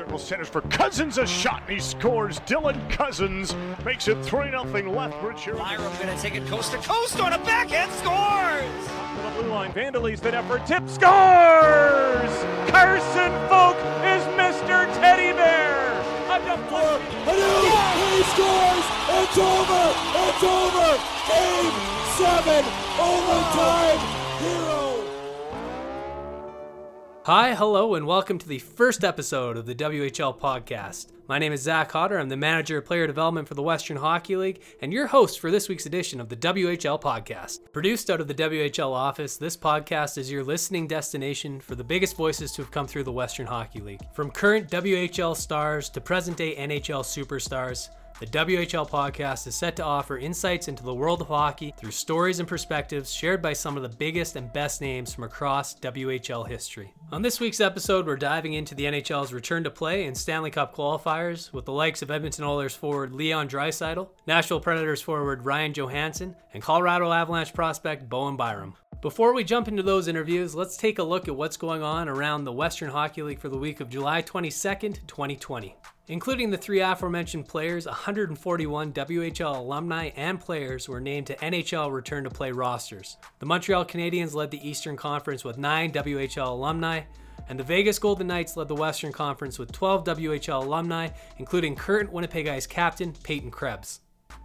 circle centers for Cousins. A shot and he scores. Dylan Cousins makes it 3 0 Lethbridge. Here Byram gonna take it coast to coast on a backhand scores! to the blue line. Vandalese that effort. Tip scores! Carson Folk is Mr. Teddy Bear. A deflection. He scores! It's over! It's over! Game seven! Overtime! Hi, hello, and welcome to the first episode of the WHL podcast. My name is Zach Hodder. I'm the manager of player development for the Western Hockey League and your host for this week's edition of the WHL podcast. Produced out of the WHL office, this podcast is your listening destination for the biggest voices to have come through the Western Hockey League. From current WHL stars to present day NHL superstars, the WHL podcast is set to offer insights into the world of hockey through stories and perspectives shared by some of the biggest and best names from across WHL history. On this week's episode, we're diving into the NHL's return to play and Stanley Cup qualifiers with the likes of Edmonton Oilers forward Leon Draisaitl, Nashville Predators forward Ryan Johansen, and Colorado Avalanche prospect Bowen Byram. Before we jump into those interviews, let's take a look at what's going on around the Western Hockey League for the week of July 22nd, 2020. Including the three aforementioned players, 141 WHL alumni and players were named to NHL return to play rosters. The Montreal Canadiens led the Eastern Conference with 9 WHL alumni, and the Vegas Golden Knights led the Western Conference with 12 WHL alumni, including current Winnipeg Ice captain Peyton Krebs.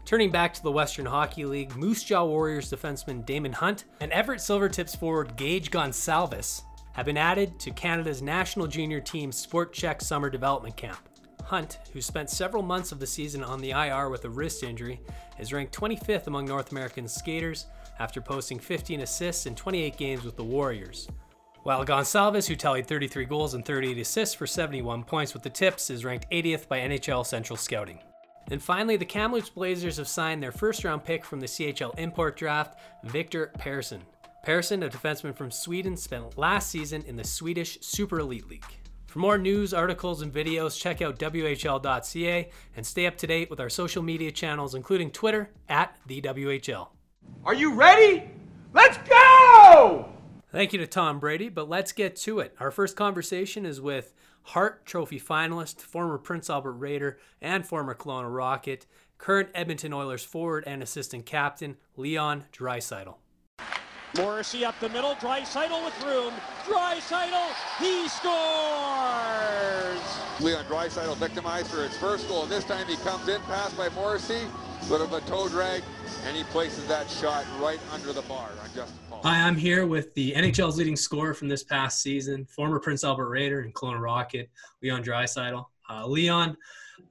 Turning back to the Western Hockey League, Moose Jaw Warriors defenseman Daemon Hunt and Everett Silvertips forward Gage Goncalves have been added to Canada's national junior team Sport Chek Summer Development Camp. Hunt, who spent several months of the season on the IR with a wrist injury, is ranked 25th among North American skaters after posting 15 assists in 28 games with the Warriors. While Goncalves, who tallied 33 goals and 38 assists for 71 points with the Tips, is ranked 80th by NHL Central Scouting. And finally, the Kamloops Blazers have signed their first round pick from the CHL import draft, Viktor Persson. Persson, a defenseman from Sweden, spent last season in the Swedish Super Elite League. For more news, articles, and videos, check out WHL.ca and stay up to date with our social media channels, including Twitter at the WHL. Are you ready? Let's go! Thank you to Tom Brady, but let's get to it. Our first conversation is with Hart Trophy finalist, former Prince Albert Raider, and former Kelowna Rocket, current Edmonton Oilers forward and assistant captain, Leon Draisaitl. Morrissey up the middle, Draisaitl with room. Draisaitl, he scores! Leon Draisaitl victimized for his first goal. This time he comes in, passed by Morrissey, bit of a toe drag, and he places that shot right under the bar on Justin Paul. Hi, I'm here with the NHL's leading scorer from this past season, former Prince Albert Raider and Kelowna Rocket, Leon Draisaitl. Uh, Leon,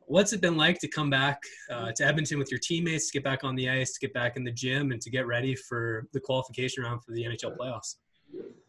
what's it been like to come back uh, to Edmonton with your teammates, to get back on the ice, to get back in the gym, and to get ready for the qualification round for the NHL playoffs?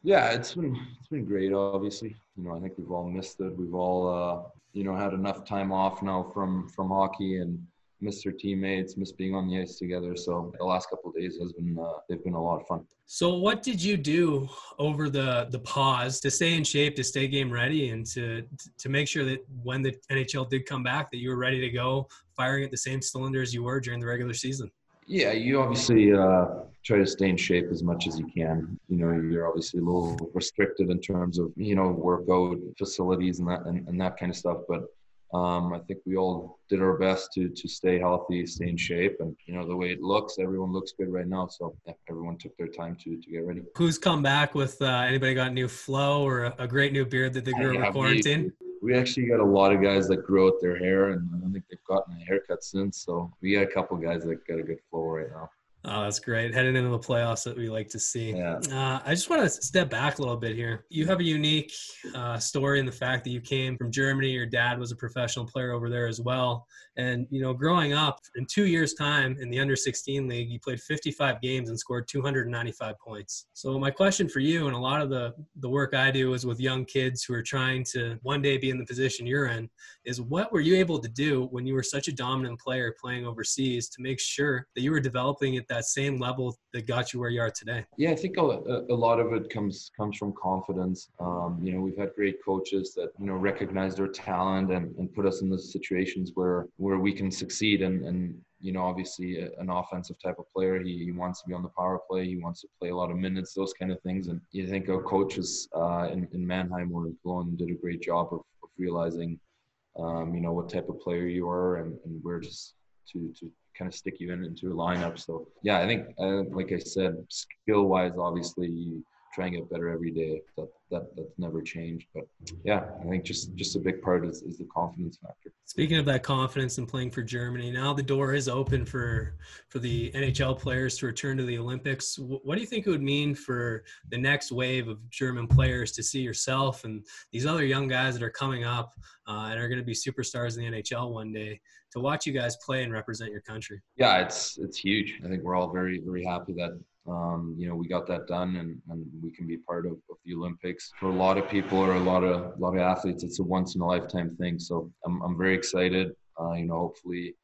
Yeah, it's been it's been great. Obviously, you know, I think we've all missed it. We've all, uh, you know, had enough time off now from from hockey and missed our teammates, missed being on the ice together. So the last couple of days has been uh, they've been a lot of fun. So, what did you do over the the pause to stay in shape, to stay game ready, and to to make sure that when the NHL did come back, that you were ready to go, firing at the same cylinder as you were during the regular season? Yeah, you obviously uh, try to stay in shape as much as you can. You know, you're obviously a little restricted in terms of you know workout facilities and that and, and that kind of stuff, but. Um, I think we all did our best to to stay healthy, stay in shape, and you know the way it looks, everyone looks good right now. So yeah, everyone took their time to to get ready. Who's come back with uh, anybody got new flow or a, a great new beard that they grew Yeah, over quarantine? We, we actually got a lot of guys that grew out their hair, and I don't think they've gotten a haircut since. So we got a couple guys that got a good flow right now. Oh, that's great. Heading into the playoffs that we like to see. Yeah. Uh, I just want to step back a little bit here. You have a unique uh, story in the fact that you came from Germany. Your dad was a professional player over there as well. And, you know, growing up in two years' time in the under 16 league, you played 55 games and scored 295 points. So, my question for you, and a lot of the, the work I do is with young kids who are trying to one day be in the position you're in, is what were you able to do when you were such a dominant player playing overseas to make sure that you were developing at that same level that got you where you are today? Yeah, I think a, a lot of it comes comes from confidence. Um, you know, we've had great coaches that you know recognize their talent and, and put us in the situations where where we can succeed. And and you know, obviously, an offensive type of player, he, he wants to be on the power play. He wants to play a lot of minutes, those kind of things. And you think our coaches uh, in, in Mannheim or in Cologne did a great job of, of realizing um, you know what type of player you are and, and where to to to kind of stick you in into a lineup. So yeah, I think uh, like I said, skill wise, obviously you try and get better every day. That that that's never changed. But yeah, I think just just a big part is, is the confidence factor. Speaking of that confidence and playing for Germany, now the door is open for for the NHL players to return to the Olympics. What do you think it would mean for the next wave of German players to see yourself and these other young guys that are coming up uh, and are going to be superstars in the NHL one day to watch you guys play and represent your country? Yeah, it's it's huge. I think we're all very very happy that um, you know, we got that done and, and we can be part of, of, the Olympics. For a lot of people or a lot of a lot of athletes, it's a once in a lifetime thing. So I'm, I'm very excited. Uh, you know, hopefully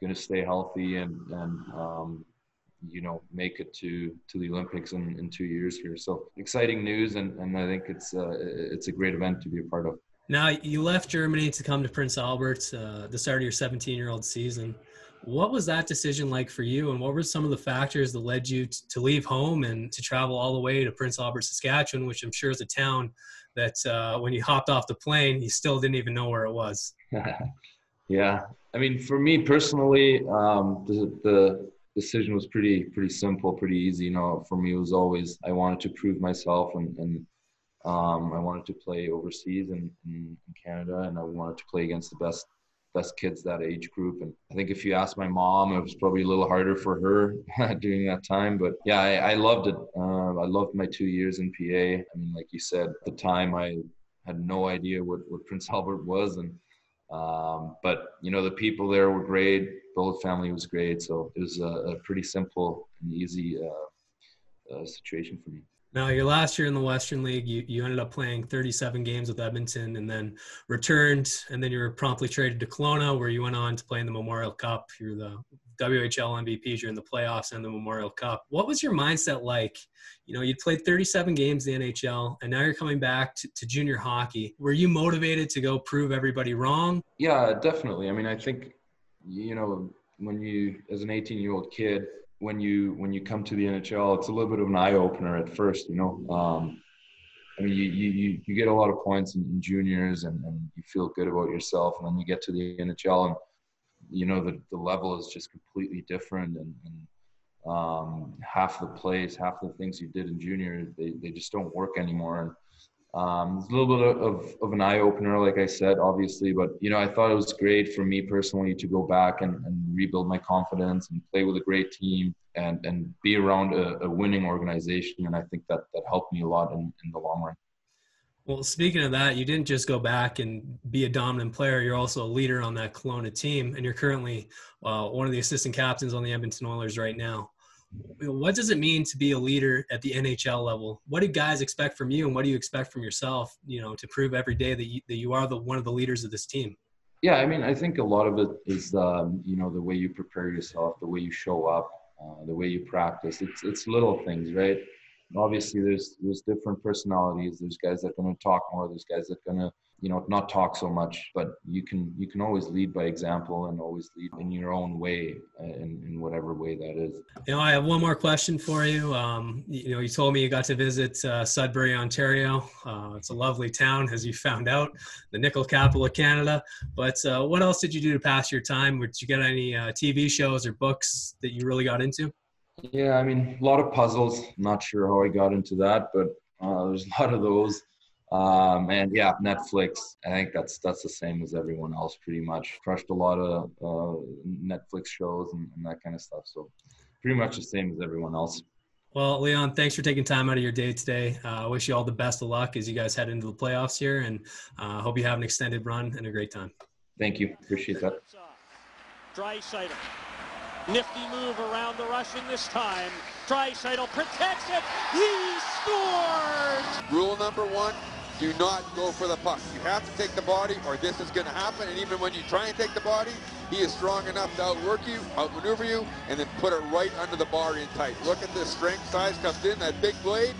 going to stay healthy and, and um, you know, make it to, to the Olympics in, in two years here. So exciting news. And, and I think it's, uh, it's a great event to be a part of. Now you left Germany to come to Prince Albert, uh, the start of your 17 year old season. What was that decision like for you, and what were some of the factors that led you to leave home and to travel all the way to Prince Albert, Saskatchewan, which I'm sure is a town that uh, when you hopped off the plane, you still didn't even know where it was? yeah, I mean, for me personally, um, the, the decision was pretty pretty simple, pretty easy. You know, for me, it was always I wanted to prove myself and, and um, I wanted to play overseas in, in, Canada, and I wanted to play against the best best kids that age group. And I think if you ask my mom, it was probably a little harder for her during that time. But yeah, I, I loved it. Uh, I loved my two years in PA. I mean, like you said, at the time I had no idea what, what Prince Albert was. And um, but you know, the people there were great. Billet family was great. So it was a, a pretty simple and easy uh, uh, situation for me. Now, your last year in the Western League, you, you ended up playing 37 games with Edmonton and then returned, and then you were promptly traded to Kelowna, where you went on to play in the Memorial Cup. You're the WHL MVP during the playoffs and the Memorial Cup. What was your mindset like? You know, you'd played 37 games in the NHL, and now you're coming back to, to junior hockey. Were you motivated to go prove everybody wrong? Yeah, definitely. I mean, I think, you know, when you, as an 18 year old kid, when you when you come to the NHL, it's a little bit of an eye opener at first. You know, um, I mean, you, you you get a lot of points in, in juniors, and, and you feel good about yourself, and then you get to the NHL, and you know the the level is just completely different, and, and um, half the plays, half the things you did in junior, they, they just don't work anymore. Um, it's a little bit of, of an eye opener, like I said, obviously, but you know, I thought it was great for me personally to go back and, and rebuild my confidence and play with a great team and, and be around a, a winning organization. And I think that that helped me a lot in, in the long run. Well, speaking of that, you didn't just go back and be a dominant player. You're also a leader on that Kelowna team, and you're currently uh, one of the assistant captains on the Edmonton Oilers right now what does it mean to be a leader at the NHL level? What do guys expect from you, and what do you expect from yourself? You know, to prove every day that you, that you are the one of the leaders of this team. Yeah, I mean, I think a lot of it is, um, you know, the way you prepare yourself, the way you show up, uh, the way you practice. It's it's little things, right? Obviously, there's there's different personalities. There's guys that are going to talk more. There's guys that are going to you know not talk so much but you can you can always lead by example and always lead in your own way uh, in, in whatever way that is. You know i have one more question for you. Um, you know you told me you got to visit uh, sudbury ontario. Uh, it's a lovely town as you found out the nickel capital of canada. But uh, what else did you do to pass your time? Did you get any uh, tv shows or books that you really got into? Yeah i mean a lot of puzzles. Not sure how i got into that but uh, there's a lot of those um, and yeah, Netflix. I think that's that's the same as everyone else, pretty much. Crushed a lot of uh, Netflix shows and, and, that kind of stuff. So pretty much the same as everyone else. Well, Leon, thanks for taking time out of your day today. I uh, wish you all the best of luck as you guys head into the playoffs here, and uh, hope you have an extended run and a great time. Thank you. Appreciate that. Draisaitl. Nifty move around the Russian this time. Draisaitl protects it. He scores! Rule number one, do not go for the puck. You have to take the body or this is going to happen. And even when you try and take the body, he is strong enough to outwork you, outmaneuver you, and then put it right under the bar in tight. Look at this strength size comes in, that big blade,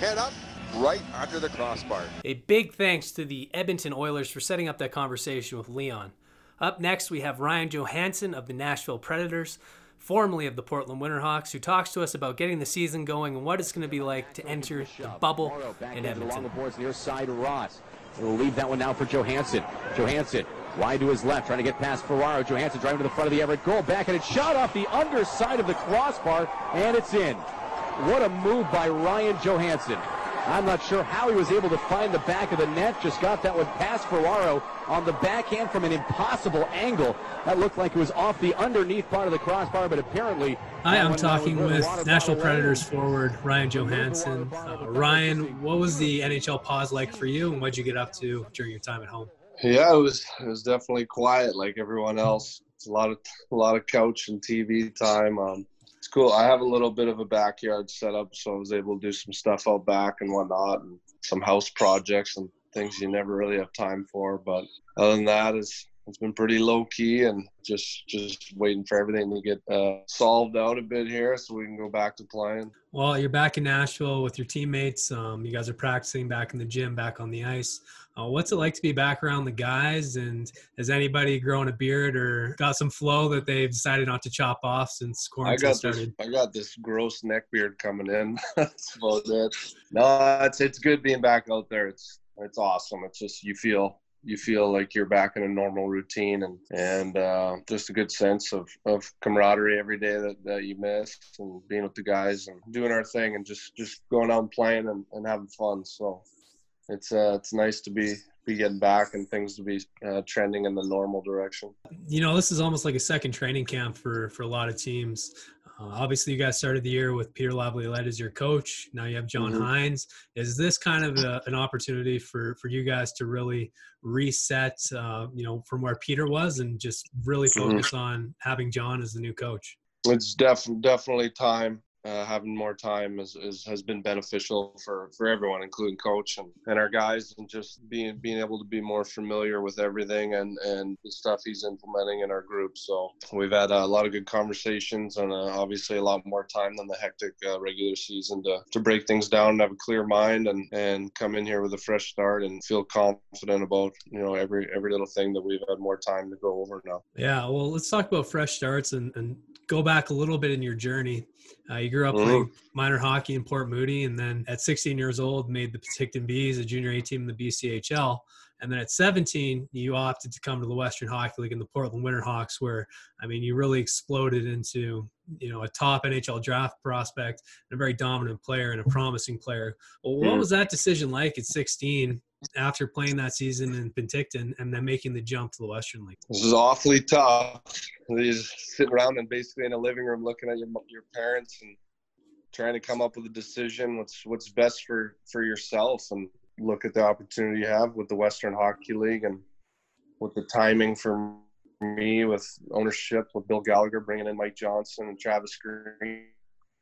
head up, right under the crossbar. A big thanks to the Edmonton Oilers for setting up that conversation with Leon. Up next, we have Ryan Johansen of the Nashville Predators formerly of the Portland Winterhawks, who talks to us about getting the season going and what it's going to be like to enter the bubble in Edmonton. Along the boards near side Ross. We'll leave that one now for Johansen. Johansen Wide to his left, trying to get past Ferraro. Johansen driving to the front of the Everett goal. Backhanded shot off the underside of the crossbar, and it's in. What a move by Ryan Johansen. I'm not sure how he was able to find the back of the net. Just got that one past Ferraro on the backhand from an impossible angle. That looked like it was off the underneath part of the crossbar, but apparently. Hi, I'm talking with Nashville Predators forward Ryan Johansen. Uh, Ryan, what was the NHL pause like for you, and what'd you get up to during your time at home? Yeah, it was it was definitely quiet, like everyone else. It's a lot of a lot of couch and TV time. Um, it's cool. I have a little bit of a backyard set up, so I was able to do some stuff out back and whatnot, and some house projects and things you never really have time for. But other than that, it's it's been pretty low key and just just waiting for everything to get uh, solved out a bit here so we can go back to playing. Well, you're back in Nashville with your teammates. Um, you guys are practicing back in the gym, back on the ice. Uh, what's it like to be back around the guys? And has anybody grown a beard or got some flow that they've decided not to chop off since quarantine I got started? This, I got this gross neck beard coming in. That's about it. No, it's it's good being back out there. It's it's awesome. It's just you feel you feel like you're back in a normal routine and and uh, just a good sense of, of camaraderie every day that, that you miss and being with the guys and doing our thing and just just going out and playing and, and having fun. So it's uh, it's nice to be be getting back and things to be uh, trending in the normal direction. You know, this is almost like a second training camp for for a lot of teams. Uh, obviously, you guys started the year with Peter Laviolette as your coach. Now you have John mm-hmm. Hynes. Is this kind of a, an opportunity for for you guys to really reset, uh, you know, from where Peter was and just really mm-hmm. focus mm-hmm. on having John as the new coach? It's def- definitely time uh, having more time is, is, has been beneficial for, for everyone, including coach and, and our guys, and just being being able to be more familiar with everything and, and the stuff he's implementing in our group. So we've had a lot of good conversations and uh, obviously a lot more time than the hectic uh, regular season to, to break things down and have a clear mind and, and come in here with a fresh start and feel confident about you know every every little thing that we've had more time to go over now. Yeah, well, let's talk about fresh starts and, and go back a little bit in your journey. Uh, you grew up mm-hmm. playing minor hockey in Port Moody, and then at 16 years old, made the Penticton Vees, a junior A team in the BCHL. And then at 17, you opted to come to the Western Hockey League in the Portland Winterhawks, where I mean, you really exploded into you know a top NHL draft prospect and a very dominant player and a promising player. Well, what was that decision like at 16 after playing that season in Penticton and then making the jump to the Western League? This is awfully tough. You just sit around and basically in a living room looking at your your parents and trying to come up with a decision what's what's best for for yourself and look at the opportunity you have with the Western Hockey League and with the timing for me with ownership with Bill Gallagher bringing in Mike Johnston and Travis Green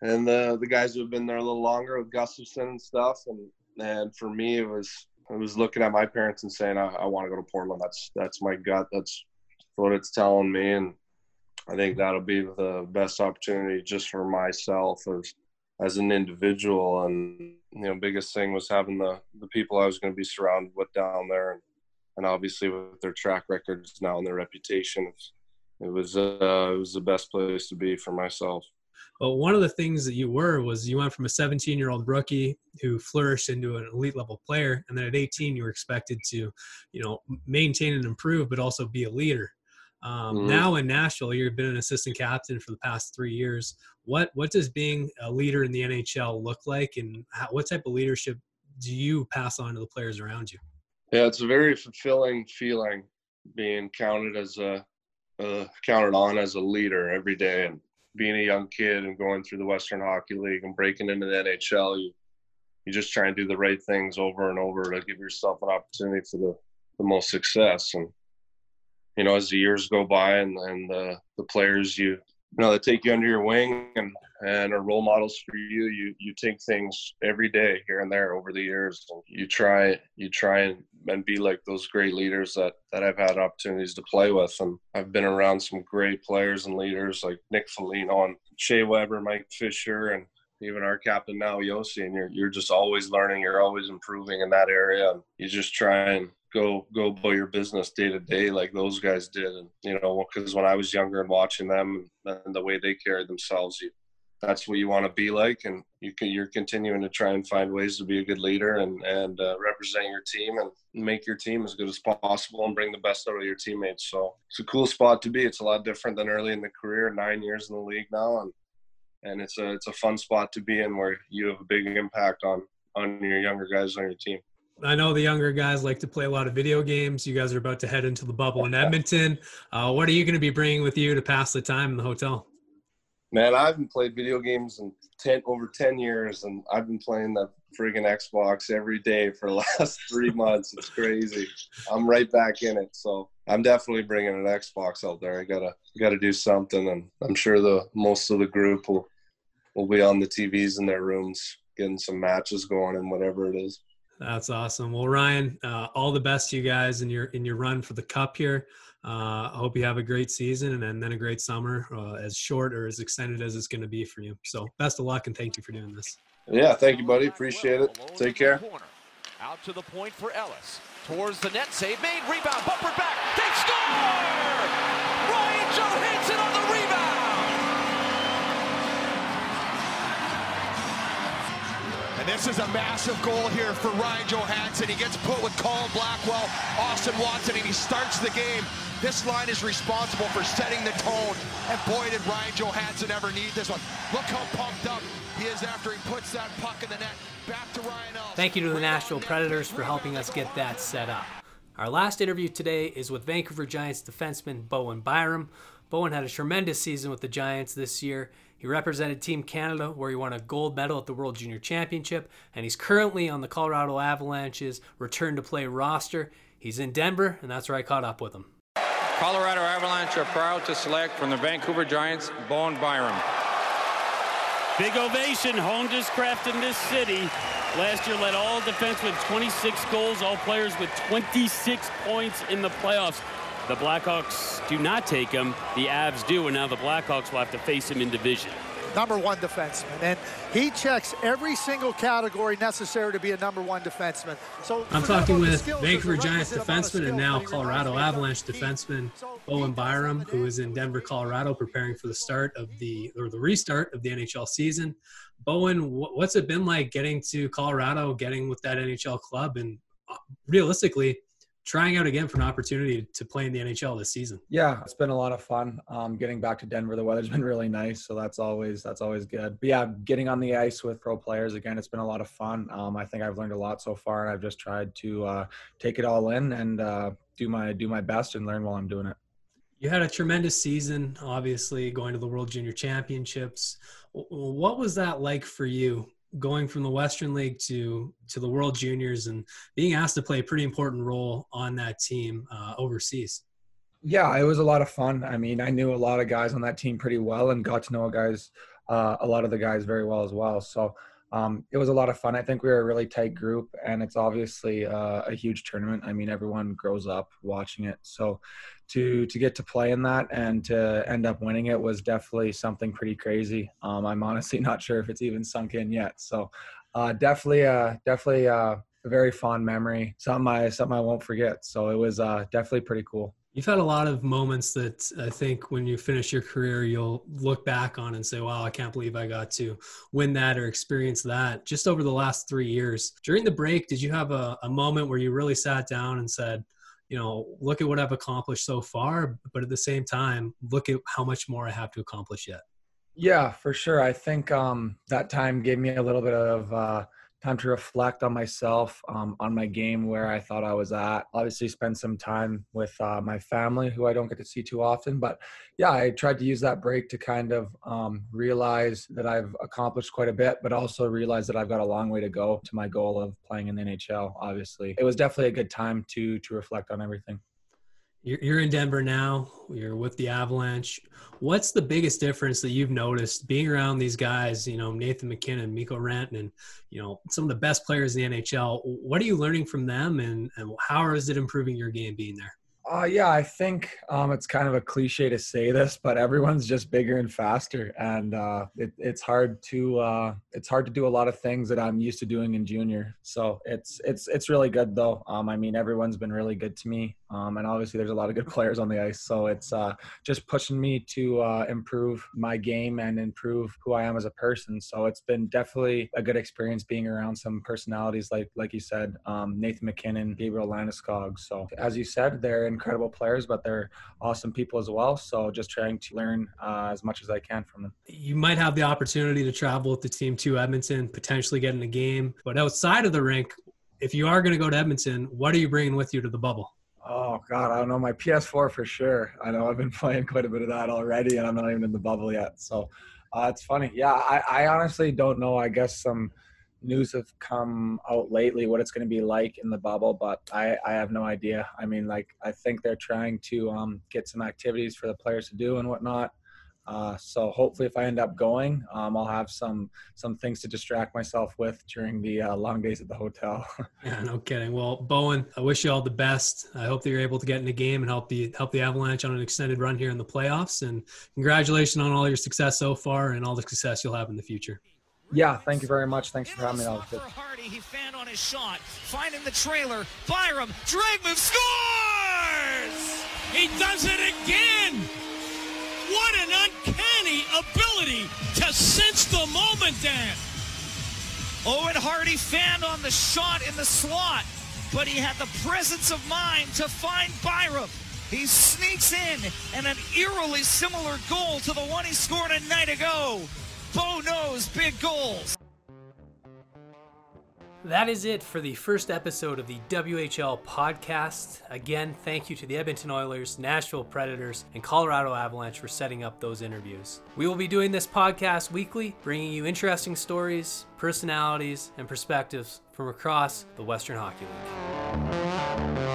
and the the guys who have been there a little longer with Gustafson and stuff and and for me it was I was looking at my parents and saying, I, I want to go to Portland. That's that's my gut. That's what it's telling me, and I think that'll be the best opportunity just for myself as as an individual. And you know, biggest thing was having the the people I was going to be surrounded with down there, and, and obviously with their track records now and their reputation, it was uh, it was the best place to be for myself. But one of the things that you were was you went from a 17 year old rookie who flourished into an elite level player, and then at 18 you were expected to, you know, maintain and improve, but also be a leader. Um, mm-hmm. Now in Nashville, you've been an assistant captain for the past three years. What what does being a leader in the NHL look like, and how, what type of leadership do you pass on to the players around you? Yeah, it's a very fulfilling feeling being counted as a uh, counted on as a leader every day, and being a young kid and going through the Western Hockey League and breaking into the NHL, you you just try and do the right things over and over to give yourself an opportunity for the, the most success. And you know, as the years go by and and the the players you you know that take you under your wing and and are role models for you you you take things every day here and there over the years. And you try you try and, and be like those great leaders that that i've had opportunities to play with. And i've been around some great players and leaders like nick foligno and shea weber mike fisher and even our captain now Josi and you're, you're just always learning you're always improving in that area. And you just try and go go about your business day to day like those guys did and you know because when i was younger and watching them and the way they carried themselves you that's what you want to be like, and you can, you're continuing to try and find ways to be a good leader and and uh, represent your team and make your team as good as possible and bring the best out of your teammates. So it's a cool spot to be. It's a lot different than early in the career. Nine years in the league now, and and it's a it's a fun spot to be in where you have a big impact on on your younger guys on your team. I know the younger guys like to play a lot of video games. You guys are about to head into the bubble in Edmonton. Uh, what are you going to be bringing with you to pass the time in the hotel? Man, I haven't played video games in ten over ten years, and I've been playing the friggin' Xbox every day for the last three months. It's crazy. I'm right back in it, so I'm definitely bringing an Xbox out there. I gotta gotta do something, and I'm sure the most of the group will will be on the TVs in their rooms, getting some matches going and whatever it is. That's awesome. Well, Ryan, uh, all the best to you guys in your in your run for the cup here. Uh, I hope you have a great season and, then a great summer, uh, as short or as extended as it's going to be for you. So, best of luck and thank you for doing this. Yeah, thank you, buddy. Appreciate it. Take care. Out to the point for Ellis. Towards the net, save made, rebound, bumper back. They score! And this is a massive goal here for Ryan Johansen. He gets put with Colin Blackwell, Austin Watson, and he starts the game. This line is responsible for setting the tone. And boy, did Ryan Johansen ever need this one. Look how pumped up he is after he puts that puck in the net. Back to Ryan. Thank you to the Nashville Predators for helping us get that set up. Our last interview today is with Vancouver Giants defenseman Bowen Byram. Bowen had a tremendous season with the Giants this year. He represented Team Canada, where he won a gold medal at the World Junior Championship, and he's currently on the Colorado Avalanche's return to play roster. He's in Denver, and that's where I caught up with him. Colorado Avalanche are proud to select from the Vancouver Giants Bowen Byram. Big ovation, honed his craft in this city. Last year led all defensemen 26 goals, all players with 26 points in the playoffs. The Blackhawks do not take him. The Avs do, and now the Blackhawks will have to face him in division. Number one defenseman, and he checks every single category necessary to be a number one defenseman. So I'm talking with Vancouver Giants defenseman and now Colorado Avalanche defenseman Bowen Byram, who is in Denver, Colorado, preparing for the start of the or the restart of the NHL season. Bowen, what's it been like getting to Colorado, getting with that NHL club, and uh, realistically? Trying out again for an opportunity to play in the NHL this season. Yeah, it's been a lot of fun. Um, getting back to Denver, the weather's been really nice, so that's always that's always good. But yeah, getting on the ice with pro players again, it's been a lot of fun. Um, I think I've learned a lot so far, and I've just tried to uh, take it all in and uh, do my do my best and learn while I'm doing it. You had a tremendous season, obviously going to the World Junior Championships. What was that like for you going from the Western League to to the World Juniors and being asked to play a pretty important role on that team uh, overseas. Yeah, it was a lot of fun. I mean, I knew a lot of guys on that team pretty well and got to know guys, uh, a lot of the guys very well as well. So um, it was a lot of fun. I think we were a really tight group, and it's obviously uh, a huge tournament. I mean, everyone grows up watching it, so to to get to play in that and to end up winning it was definitely something pretty crazy. Um, I'm honestly not sure if it's even sunk in yet. So uh, definitely, uh, definitely uh, a very fond memory. Something I something I won't forget. So it was uh, definitely pretty cool. You've had a lot of moments that I think when you finish your career, you'll look back on and say, wow, I can't believe I got to win that or experience that just over the last three years. During the break, did you have a, a moment where you really sat down and said, you know, look at what I've accomplished so far, but at the same time, look at how much more I have to accomplish yet? Yeah, for sure. I think um, that time gave me a little bit of uh, time to reflect on myself, um, on my game, where I thought I was at. Obviously, spend some time with uh, my family, who I don't get to see too often. But yeah, I tried to use that break to kind of um, realize that I've accomplished quite a bit, but also realize that I've got a long way to go to my goal of playing in the NHL. Obviously, it was definitely a good time to to reflect on everything. You're in Denver now. You're with the Avalanche. What's the biggest difference that you've noticed being around these guys? You know, Nathan MacKinnon, Mikko Rantanen, you know, some of the best players in the NHL. What are you learning from them, and, and how is it improving your game being there? Uh, yeah, I think um, it's kind of a cliche to say this, but everyone's just bigger and faster, and uh, it, it's hard to uh, it's hard to do a lot of things that I'm used to doing in junior. So it's it's it's really good though. Um, I mean, everyone's been really good to me. Um, and obviously, there's a lot of good players on the ice. So it's uh, just pushing me to uh, improve my game and improve who I am as a person. So it's been definitely a good experience being around some personalities like, like you said, um, Nathan MacKinnon, Gabriel Landeskog. So as you said, they're incredible players, but they're awesome people as well. So just trying to learn uh, as much as I can from them. You might have the opportunity to travel with the team to Edmonton, potentially get in a game. But outside of the rink, if you are going to go to Edmonton, what are you bringing with you to the bubble? Oh God, I don't know. My PS4 for sure. I know I've been playing quite a bit of that already, and I'm not even in the bubble yet. So uh, it's funny. Yeah, I, I honestly don't know. I guess some news have come out lately what it's going to be like in the bubble, but I, I have no idea. I mean, like I think they're trying to um, get some activities for the players to do and whatnot. Uh, so hopefully, if I end up going, um, I'll have some some things to distract myself with during the uh, long days at the hotel. yeah, no kidding. Well, Bowen, I wish you all the best. I hope that you're able to get in the game and help the help the Avalanche on an extended run here in the playoffs. And congratulations on all your success so far and all the success you'll have in the future. Yeah, thank you very much. Thanks for having me. For Hardy, he fanned on his shot, finding the trailer. Byram, drag move, scores! He does it again! What an uncanny ability to sense the moment, Dan. Oh, Owen Hardy fanned on the shot in the slot, but he had the presence of mind to find Byram. He sneaks in, and an eerily similar goal to the one he scored a night ago. Bo knows big goals. That is it for the first episode of the WHL podcast. Again, thank you to the Edmonton Oilers, Nashville Predators, and Colorado Avalanche for setting up those interviews. We will be doing this podcast weekly, bringing you interesting stories, personalities, and perspectives from across the Western Hockey League.